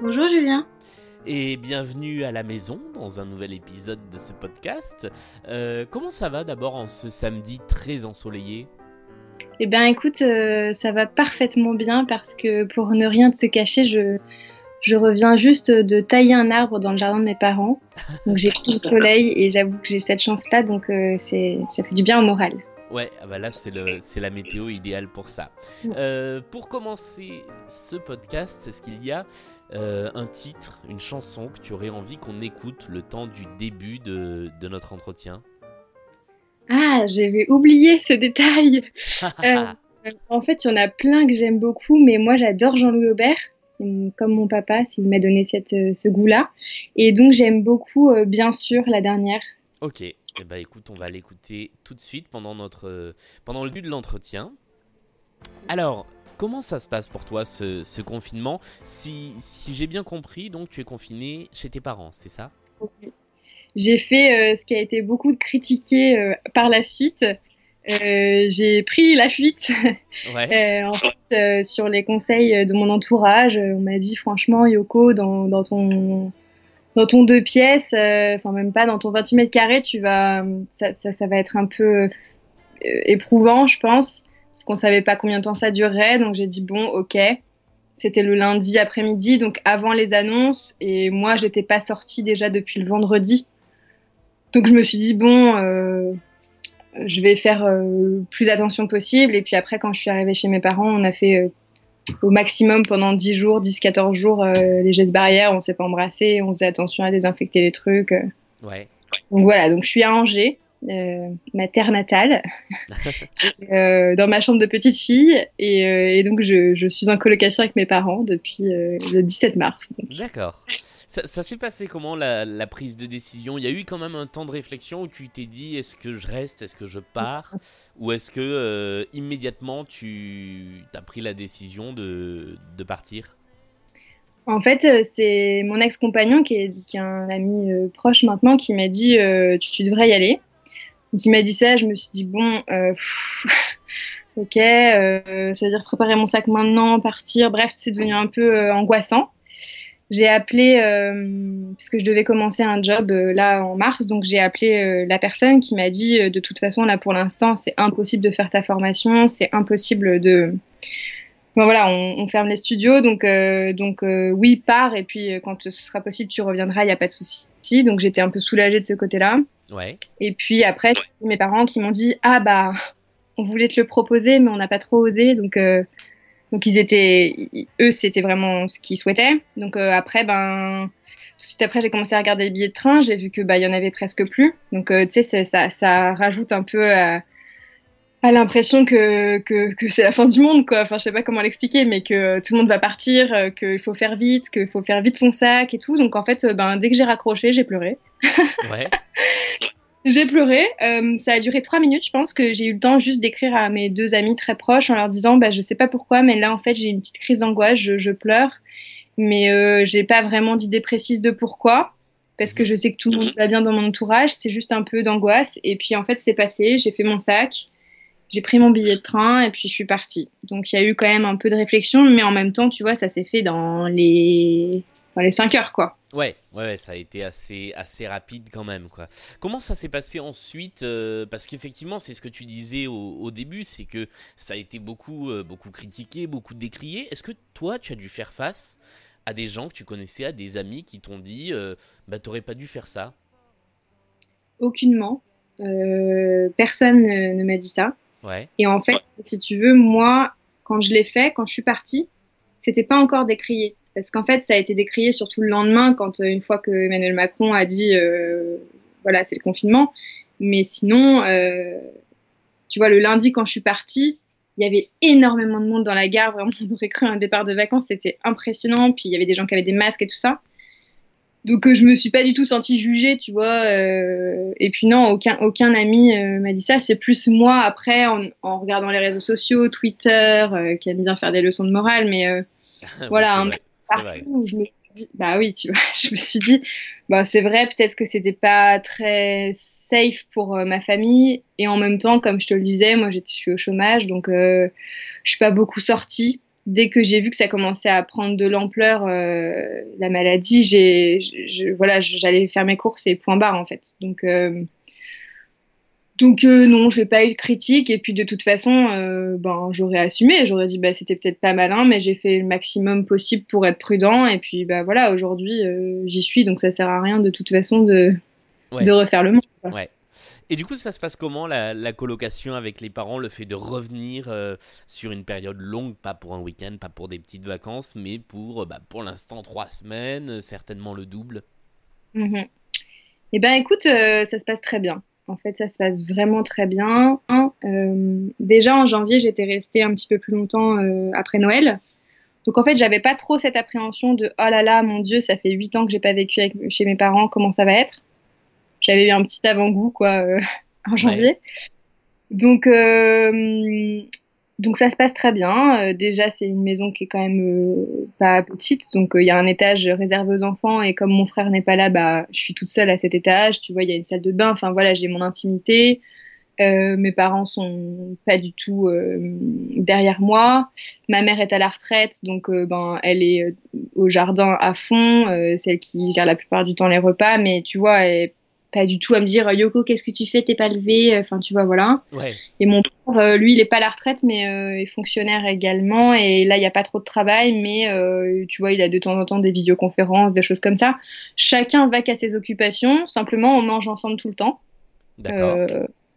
Bonjour Julien. Et bienvenue à la maison dans un nouvel épisode de ce podcast. Euh, comment ça va d'abord en ce samedi très ensoleillé? Eh bien écoute, euh, ça va parfaitement bien parce que pour ne rien te se cacher, je, je reviens juste de tailler un arbre dans le jardin de mes parents. Donc j'ai pris le soleil et j'avoue que j'ai cette chance-là, donc euh, c'est, ça fait du bien au moral. Ouais, ah bah là c'est le c'est la météo idéale pour ça. Euh, pour commencer ce podcast, est-ce qu'il y a euh, un titre, une chanson que tu aurais envie qu'on écoute le temps du début de, de notre entretien? Ah, j'avais oublié ce détail. Euh, en fait, il y en a plein que j'aime beaucoup, mais moi j'adore Jean-Louis Aubert. Comme mon papa, il m'a donné cette, ce goût-là. Et donc j'aime beaucoup, bien sûr, la dernière. Ok, eh ben, écoute, on va l'écouter tout de suite pendant, notre, pendant le début de l'entretien. Alors, comment ça se passe pour toi ce, confinement? Si, si j'ai bien compris, donc tu es confiné chez tes parents, c'est ça? Oui. J'ai fait euh, ce qui a été beaucoup critiqué euh, par la suite. Euh, j'ai pris la fuite. Ouais. en fait, sur les conseils de mon entourage, on m'a dit franchement, Yoko, dans, dans ton dans ton deux pièces, euh, enfin même pas dans ton 28 mètres carrés, tu vas, ça, ça, va être un peu euh, éprouvant, je pense, parce qu'on savait pas combien de temps ça durerait. Donc j'ai dit bon, ok. C'était le lundi après-midi, donc avant les annonces, et moi je n'étais pas sortie déjà depuis le vendredi. Donc je me suis dit bon, euh, je vais faire plus attention possible. Et puis après, quand je suis arrivée chez mes parents, on a fait au maximum pendant 10 jours, 10-14 jours, euh, les gestes barrières, on s'est pas embrassé, on faisait attention à désinfecter les trucs. euh. Ouais. Donc voilà, donc je suis à Angers, euh, ma terre natale, dans ma chambre de petite fille, et, et donc je, je suis en colocation avec mes parents depuis le 17 mars. D'accord. Ça, s'est passé comment la, prise de décision? Il y a eu quand même un temps de réflexion où tu t'es dit est-ce que je reste, est-ce que je pars? Ou est-ce que euh, immédiatement tu as pris la décision de, de partir? En fait, euh, c'est mon ex-compagnon qui est, qui est un ami euh, proche maintenant qui m'a dit tu, devrais y aller. Donc il m'a dit ça, je me suis dit bon, ok, euh, ça veut dire préparer mon sac maintenant, partir. Bref, c'est devenu un peu angoissant. J'ai appelé euh, parce que je devais commencer un job euh, là en mars, donc j'ai appelé euh, la personne qui m'a dit euh, de toute façon là pour l'instant c'est impossible de faire ta formation, c'est impossible de Bon, voilà, on, on ferme les studios, donc, donc oui, pars, et puis quand ce sera possible, tu reviendras, il n'y a pas de souci. Donc j'étais un peu soulagée de ce côté-là. Ouais. Et puis après, mes parents qui m'ont dit Ah bah, on voulait te le proposer, mais on n'a pas trop osé. Donc, donc ils étaient, eux, c'était vraiment ce qu'ils souhaitaient. Donc euh, après, ben, tout de suite après, j'ai commencé à regarder les billets de train. J'ai vu que bah, il y en avait presque plus. Donc euh, tu sais, ça, ça rajoute un peu à, à l'impression que, que, que c'est la fin du monde, quoi. Enfin, je sais pas comment l'expliquer, mais que tout le monde va partir, euh, qu'il faut faire vite, qu'il faut faire vite son sac et tout. Donc en fait, ben, dès que j'ai raccroché, j'ai pleuré. Ouais. J'ai pleuré. Euh, ça a duré trois minutes. Je pense que j'ai eu le temps juste d'écrire à mes deux amis très proches en leur disant, bah, je sais pas pourquoi, mais là en fait j'ai une petite crise d'angoisse, je, je pleure, mais euh, j'ai pas vraiment d'idée précise de pourquoi, parce que je sais que tout le monde va bien dans mon entourage. C'est juste un peu d'angoisse. Et puis en fait c'est passé. J'ai fait mon sac, j'ai pris mon billet de train et puis je suis partie. Donc il y a eu quand même un peu de réflexion, mais en même temps, tu vois, ça s'est fait dans les dans les cinq heures quoi. Ouais, ouais, ça a été assez, assez rapide quand même, quoi. Comment ça s'est passé ensuite euh, Parce qu'effectivement, c'est ce que tu disais au, au début, c'est que ça a été beaucoup, euh, beaucoup critiqué, beaucoup décrié. Est-ce que toi, tu as dû faire face à des gens que tu connaissais, à des amis qui t'ont dit, euh, bah, t'aurais pas dû faire ça? Aucunement. Euh, personne ne, ne m'a dit ça. Ouais, Et en fait, si tu veux, moi, quand je l'ai fait, quand je suis partie, c'était pas encore décrié. Parce qu'en fait, ça a été décrié surtout le lendemain, quand euh, une fois que Emmanuel Macron a dit, euh, voilà, c'est le confinement. Mais sinon, euh, tu vois, le lundi, quand je suis partie, il y avait énormément de monde dans la gare. Vraiment, on aurait cru un départ de vacances. C'était impressionnant. Puis il y avait des gens qui avaient des masques et tout ça. Donc euh, je me suis pas du tout sentie jugée, tu vois. euh, et puis non, aucun, aucun ami euh, m'a dit ça. C'est plus moi après, en, en regardant les réseaux sociaux, Twitter, qui aime bien faire des leçons de morale, mais Voilà, Partout où je me suis dit, bah oui, tu vois, je me suis dit, bah c'est vrai, peut-être que c'était pas très safe pour euh, ma famille. Et en même temps, comme je te le disais, moi je suis au chômage, donc euh, je suis pas beaucoup sortie. dès que j'ai vu que ça commençait à prendre de l'ampleur, la maladie, j'ai, voilà, j'allais faire mes courses et point barre en fait. Donc donc euh, non, j'ai pas eu de critique et puis de toute façon, euh, ben j'aurais assumé, j'aurais dit bah c'était peut-être pas malin, mais j'ai fait le maximum possible pour être prudent et puis bah voilà aujourd'hui euh, j'y suis donc ça sert à rien de toute façon de de refaire le monde. Ouais. Et du coup, ça se passe comment la, colocation avec les parents, le fait de revenir sur une période longue, pas pour un week-end, pas pour des petites vacances, mais pour bah, pour l'instant trois semaines, certainement le double? Mm Eh ben écoute, ça se passe très bien. En fait, ça se passe vraiment très bien. Euh, déjà en janvier, j'étais restée un petit peu plus longtemps euh, après Noël. Donc en fait, j'avais pas trop cette appréhension de oh là là, mon Dieu, ça fait huit ans que j'ai pas vécu chez mes parents, comment ça va être? J'avais eu un petit avant-goût quoi euh, en janvier. Donc donc ça se passe très bien. Euh, déjà, c'est une maison qui est quand même euh, pas petite, donc euh, il y a un étage réservé aux enfants et comme mon frère n'est pas là, bah je suis toute seule à cet étage. Tu vois, il y a une salle de bain. Enfin voilà, j'ai mon intimité. mes parents sont pas du tout derrière moi. Ma mère est à la retraite, donc ben elle est au jardin à fond. celle qui gère la plupart du temps les repas, mais tu vois, elle pas du tout à me dire Yoko, qu'est-ce que tu fais? T'es pas levé? Enfin, tu vois, voilà. Et mon père, euh, lui, il est pas à la retraite, mais euh, il est fonctionnaire également. Et là, il n'y a pas trop de travail, mais euh, tu vois, il a de temps en temps des vidéoconférences, des choses comme ça. Chacun va qu'à ses occupations. Simplement, on mange ensemble tout le temps. D'accord.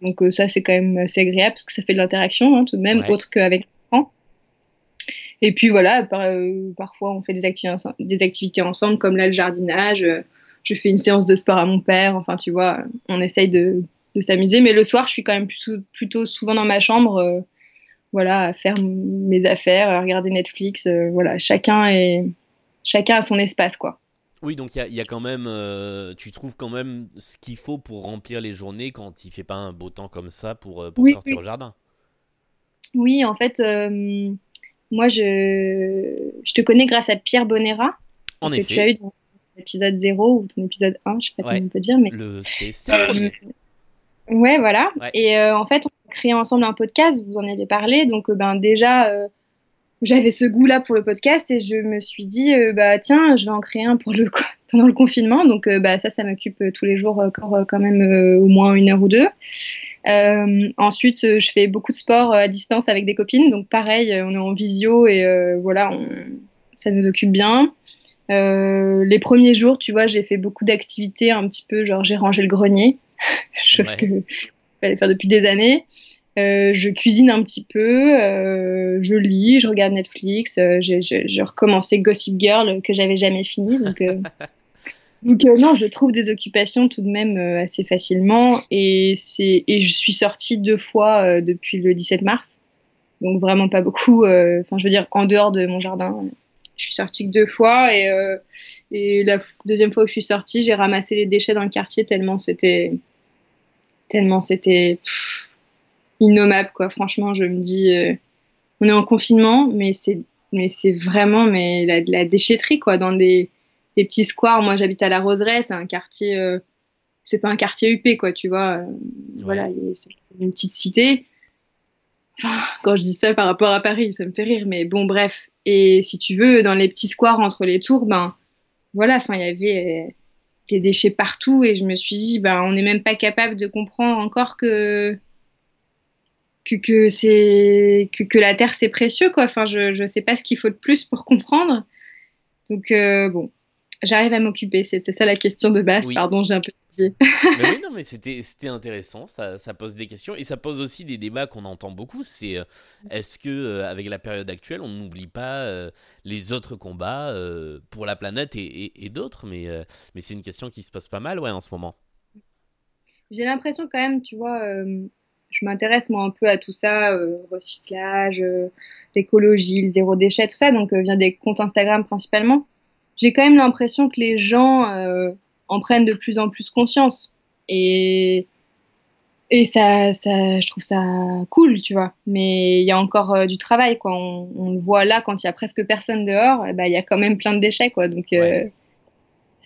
donc, ça, c'est quand même assez agréable parce que ça fait de l'interaction, hein, tout de même, autre qu'avec les enfants. Et puis voilà, parfois on fait des, des, activités ensemble, comme là le jardinage je fais une séance de sport à mon père. Enfin, tu vois, on essaye de, s'amuser. Mais le soir, je suis quand même plutôt, souvent dans ma chambre, euh, voilà, à faire mes affaires, à regarder Netflix. Euh, voilà, chacun est, chacun a son espace, quoi. Oui, donc il y, a quand même, euh, tu trouves quand même ce qu'il faut pour remplir les journées quand il fait pas un beau temps comme ça pour, sortir au jardin. Oui, en fait, moi je, je te connais grâce à Pierre Bonera. En effet. tu as eu épisode 0 ou ton épisode 1, je sais pas comment on peut dire, mais. Le euh, Ouais, voilà. Et euh, en fait, on a créé ensemble un podcast, vous en avez parlé. Donc, euh, ben, déjà, j'avais ce goût-là pour le podcast et je me suis dit, bah, tiens, je vais en créer un pour le, pendant le confinement. Donc, bah, ça, ça m'occupe tous les jours quand même au moins une heure ou deux. ensuite, je fais beaucoup de sport à distance avec des copines. Donc, pareil, on est en visio et voilà, on, ça nous occupe bien. Euh, les premiers jours, tu vois, j'ai fait beaucoup d'activités un petit peu, genre j'ai rangé le grenier, chose que je fallait faire depuis des années. Euh, je cuisine un petit peu, euh, je lis, je regarde Netflix. j'ai recommencé Gossip Girl que j'avais jamais fini. Donc, donc non, je trouve des occupations tout de même assez facilement. Et, et je suis sortie deux fois depuis le 17 mars. Donc vraiment pas beaucoup. Enfin, je veux dire, en dehors de mon jardin. Je suis sortie que deux fois et, euh, et la deuxième fois où je suis sortie, j'ai ramassé les déchets dans le quartier tellement c'était tellement c'était innommable quoi. Franchement, je me dis, euh, on est en confinement, mais c'est mais c'est vraiment mais la, la, déchetterie quoi dans des, des petits squares. Moi, j'habite à la Roseraie, c'est un quartier, euh, c'est pas un quartier UP quoi, tu vois. Voilà, c'est une petite cité. quand je dis ça par rapport à Paris, ça me fait rire, mais bon, bref. Et si tu veux, dans les petits squares entre les tours, ben voilà, enfin, il y avait euh, des déchets partout et je me suis dit, ben on n'est même pas capable de comprendre encore que que, c'est que, que, la terre c'est précieux quoi. Enfin, je ne sais pas ce qu'il faut de plus pour comprendre. Donc euh, bon, j'arrive à m'occuper. C'était ça la question de base. Pardon, j'ai un peu mais oui, non, mais c'était, c'était intéressant, ça, ça, pose des questions et ça pose aussi des débats qu'on entend beaucoup. C'est euh, est-ce que euh, avec la période actuelle, on n'oublie pas euh, les autres combats pour la planète et, et, d'autres, mais, mais c'est une question qui se pose pas mal, ouais, en ce moment. J'ai l'impression quand même, tu vois, je m'intéresse moi un peu à tout ça, recyclage, l'écologie, le zéro déchet, tout ça, donc vient des comptes Instagram principalement. J'ai quand même l'impression que les gens en prennent de plus en plus conscience. Et, et ça, ça, je trouve ça cool, tu vois. Mais il y a encore euh, du travail, quoi. On, le voit là, quand il y a presque personne dehors, eh ben, il y a quand même plein de déchets, quoi. Donc, euh,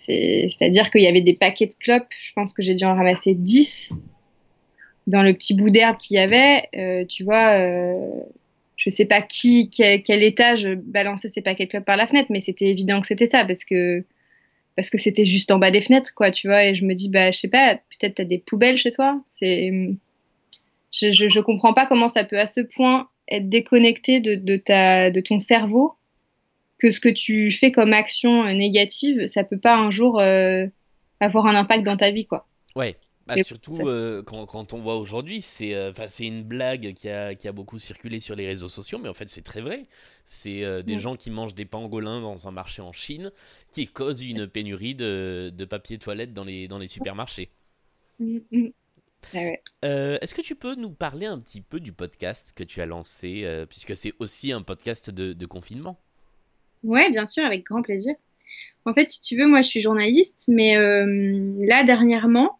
c'est-à-dire qu'il y avait des paquets de clopes. Je pense que j'ai dû en ramasser 10 dans le petit bout d'herbe qu'il y avait. Euh, tu vois, je sais pas qui, quel, étage balançait ses paquets de clopes par la fenêtre, mais c'était évident que c'était ça parce que parce que c'était juste en bas des fenêtres, quoi, tu vois. Et je me dis, bah, je sais pas, peut-être t'as des poubelles chez toi. C'est, je, je, je, comprends pas comment ça peut à ce point être déconnecté de, de, ta, de ton cerveau que ce que tu fais comme action négative, ça peut pas un jour euh, avoir un impact dans ta vie, quoi. Ouais. Bah, surtout euh, quand, quand, on voit aujourd'hui, c'est euh, une blague qui a, qui a, beaucoup circulé sur les réseaux sociaux, mais en fait c'est très vrai. C'est euh, des gens qui mangent des pangolins dans un marché en Chine qui causent une pénurie de, de papier toilette dans les, dans les supermarchés. Mm, mm. Ah Est-ce que tu peux nous parler un petit peu du podcast que tu as lancé, puisque c'est aussi un podcast de, de confinement? Ouais, bien sûr, avec grand plaisir. En fait, si tu veux, moi je suis journaliste, mais là dernièrement, euh,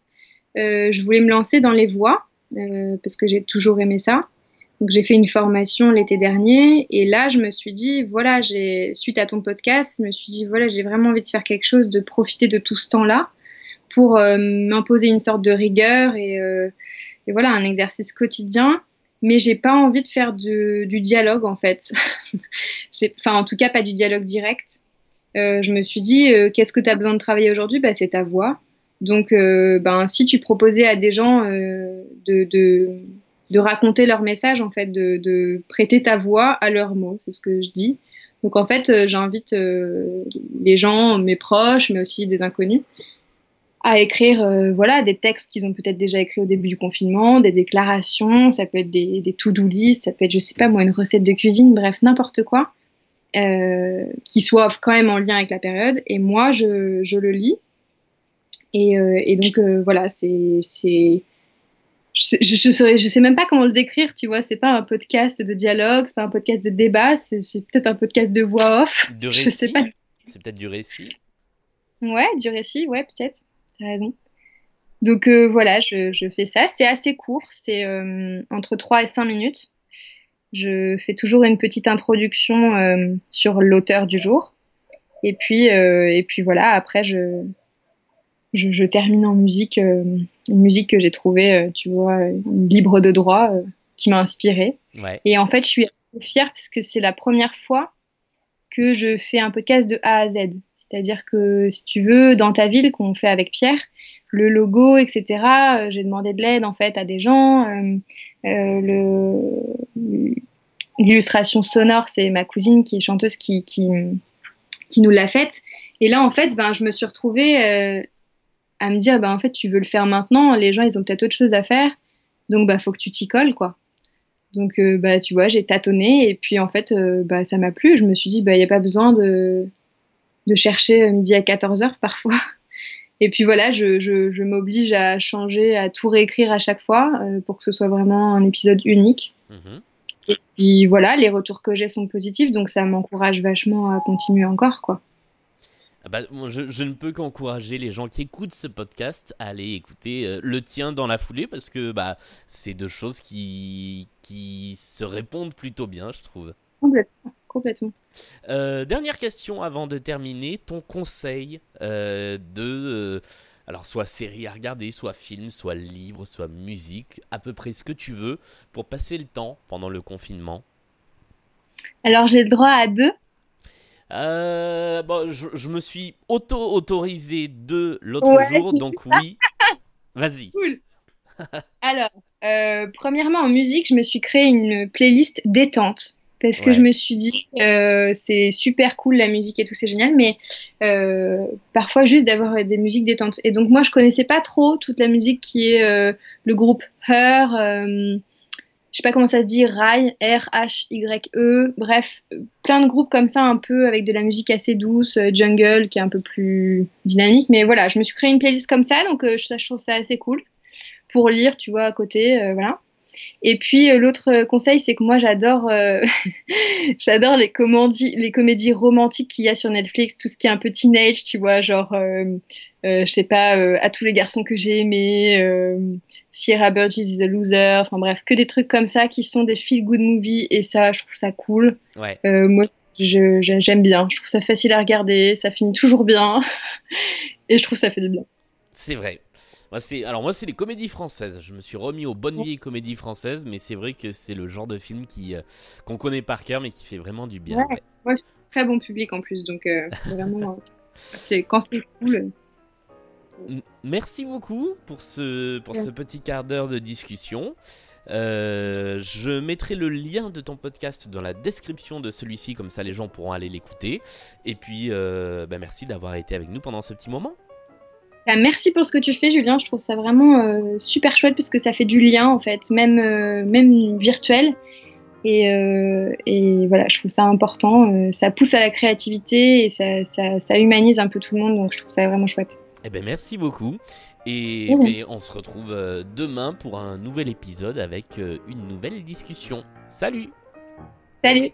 je voulais me lancer dans les voix euh, parce que j'ai toujours aimé ça. Donc j'ai fait une formation l'été dernier et là je me suis dit voilà j'ai suite à ton podcast je me suis dit voilà j'ai vraiment envie de faire quelque chose de profiter de tout ce temps-là pour euh, m'imposer une sorte de rigueur et, et, voilà un exercice quotidien. Mais j'ai pas envie de faire du dialogue en fait. Enfin en tout cas pas du dialogue direct. Je me suis dit qu'est-ce que tu as besoin de travailler aujourd'hui? Bah, c'est ta voix donc, euh, ben, si tu proposais à des gens euh, de, de, raconter leur message, en fait, de, prêter ta voix à leurs mots, c'est ce que je dis. Donc, en fait, euh, j'invite les gens, mes proches, mais aussi des inconnus, à écrire voilà, des textes qu'ils ont peut-être déjà écrits au début du confinement, des déclarations, ça peut être des, des to-do list, ça peut être, je sais pas moi, une recette de cuisine, bref, n'importe quoi, qui soit quand même en lien avec la période. Et moi, je, je le lis et, euh, et donc euh, voilà, c'est je, je, sais, je sais même pas comment le décrire, tu vois. C'est pas un podcast de dialogue, c'est pas un podcast de débat, c'est peut-être un podcast de voix off. De récit. Je sais pas. C'est peut-être du récit. Ouais, du récit, ouais, peut-être. T'as raison. Donc euh, voilà, je, je, fais ça. C'est assez court, c'est euh, entre 3 et 5 minutes. Je fais toujours une petite introduction euh, sur l'auteur du jour. Et puis, et puis voilà, après, je, je, termine en musique, euh, une musique que j'ai trouvée, euh, tu vois, libre de droit, euh, qui m'a inspirée. Et en fait, je suis fière parce que c'est la première fois que je fais un podcast de A à Z. C'est-à-dire que, si tu veux, dans ta ville, qu'on fait avec Pierre, le logo, etc., j'ai demandé de l'aide, en fait, à des gens. L'illustration sonore, c'est ma cousine qui est chanteuse qui, qui, qui nous l'a faite. Et là, en fait, ben, je me suis retrouvée à me dire, bah, en fait, tu veux le faire maintenant, les gens, ils ont peut-être autre chose à faire, donc bah, faut que tu t'y colles, quoi. Donc, euh, bah, tu vois, j'ai tâtonné, et puis en fait, euh, bah, ça m'a plu. Je me suis dit, bah, il n'y a pas besoin de, de chercher midi à 14h parfois. Et puis voilà, je, je, m'oblige à changer, à tout réécrire à chaque fois euh, pour que ce soit vraiment un épisode unique. Mhm. Et puis voilà, les retours que j'ai sont positifs, donc ça m'encourage vachement à continuer encore, quoi. Ah bah, je, ne peux qu'encourager les gens qui écoutent ce podcast à aller écouter euh, le tien dans la foulée parce que bah, c'est deux choses qui, qui se répondent plutôt bien, je trouve. Complètement. Complètement. Euh, dernière question avant de terminer. Ton conseil euh, de. alors, soit série à regarder, soit film, soit livre, soit musique, à peu près ce que tu veux pour passer le temps pendant le confinement? Alors, j'ai le droit à deux. Euh, bon, je, me suis auto-autorisé deux l'autre jour, donc oui. Vas-y. Cool. Alors, euh, premièrement, en musique, je me suis créé une playlist détente. Parce que je me suis dit, euh, c'est super cool la musique et tout, c'est génial, mais parfois juste d'avoir des musiques détentes. Et donc, moi, je connaissais pas trop toute la musique qui est le groupe Her je sais pas comment ça se dit, Rai, R-H-Y-E, bref, plein de groupes comme ça, un peu avec de la musique assez douce, euh, jungle qui est un peu plus dynamique. Mais voilà, je me suis créé une playlist comme ça, donc euh, je, trouve ça assez cool pour lire, tu vois, à côté, euh, voilà. Et puis l'autre conseil, c'est que moi j'adore, j'adore les, les comédies romantiques qu'il y a sur Netflix, tout ce qui est un peu teenage, tu vois, genre je sais pas, euh, à tous les garçons que j'ai aimés, euh, Sierra Burgess is a loser, enfin bref, que des trucs comme ça qui sont des feel good movies et ça, je trouve ça cool. Ouais. moi, j'aime bien, je trouve ça facile à regarder, ça finit toujours bien et je trouve ça fait du bien. C'est vrai. Moi, alors moi c'est les comédies françaises. Je me suis remis aux bonnes vieilles comédies françaises, mais c'est vrai que c'est le genre de film qui qu'on connaît par cœur, mais qui fait vraiment du bien. Ouais. Moi, c'est très bon public en plus, donc vraiment, c'est quand c'est cool. Merci beaucoup pour ce, pour ce petit quart d'heure de discussion. Euh, je mettrai le lien de ton podcast dans la description de celui-ci, comme ça les gens pourront aller l'écouter. Et puis, euh, bah, merci d'avoir été avec nous pendant ce petit moment. Bah, merci pour ce que tu fais, Julien. Je trouve ça vraiment euh, super chouette puisque ça fait du lien en fait, même, même virtuel. Et, et, voilà, je trouve ça important. ça pousse à la créativité et ça, ça, ça humanise un peu tout le monde, donc je trouve ça vraiment chouette. Eh ben merci beaucoup. Et, ben, on se retrouve euh, demain pour un nouvel épisode avec euh, une nouvelle discussion. Salut Salut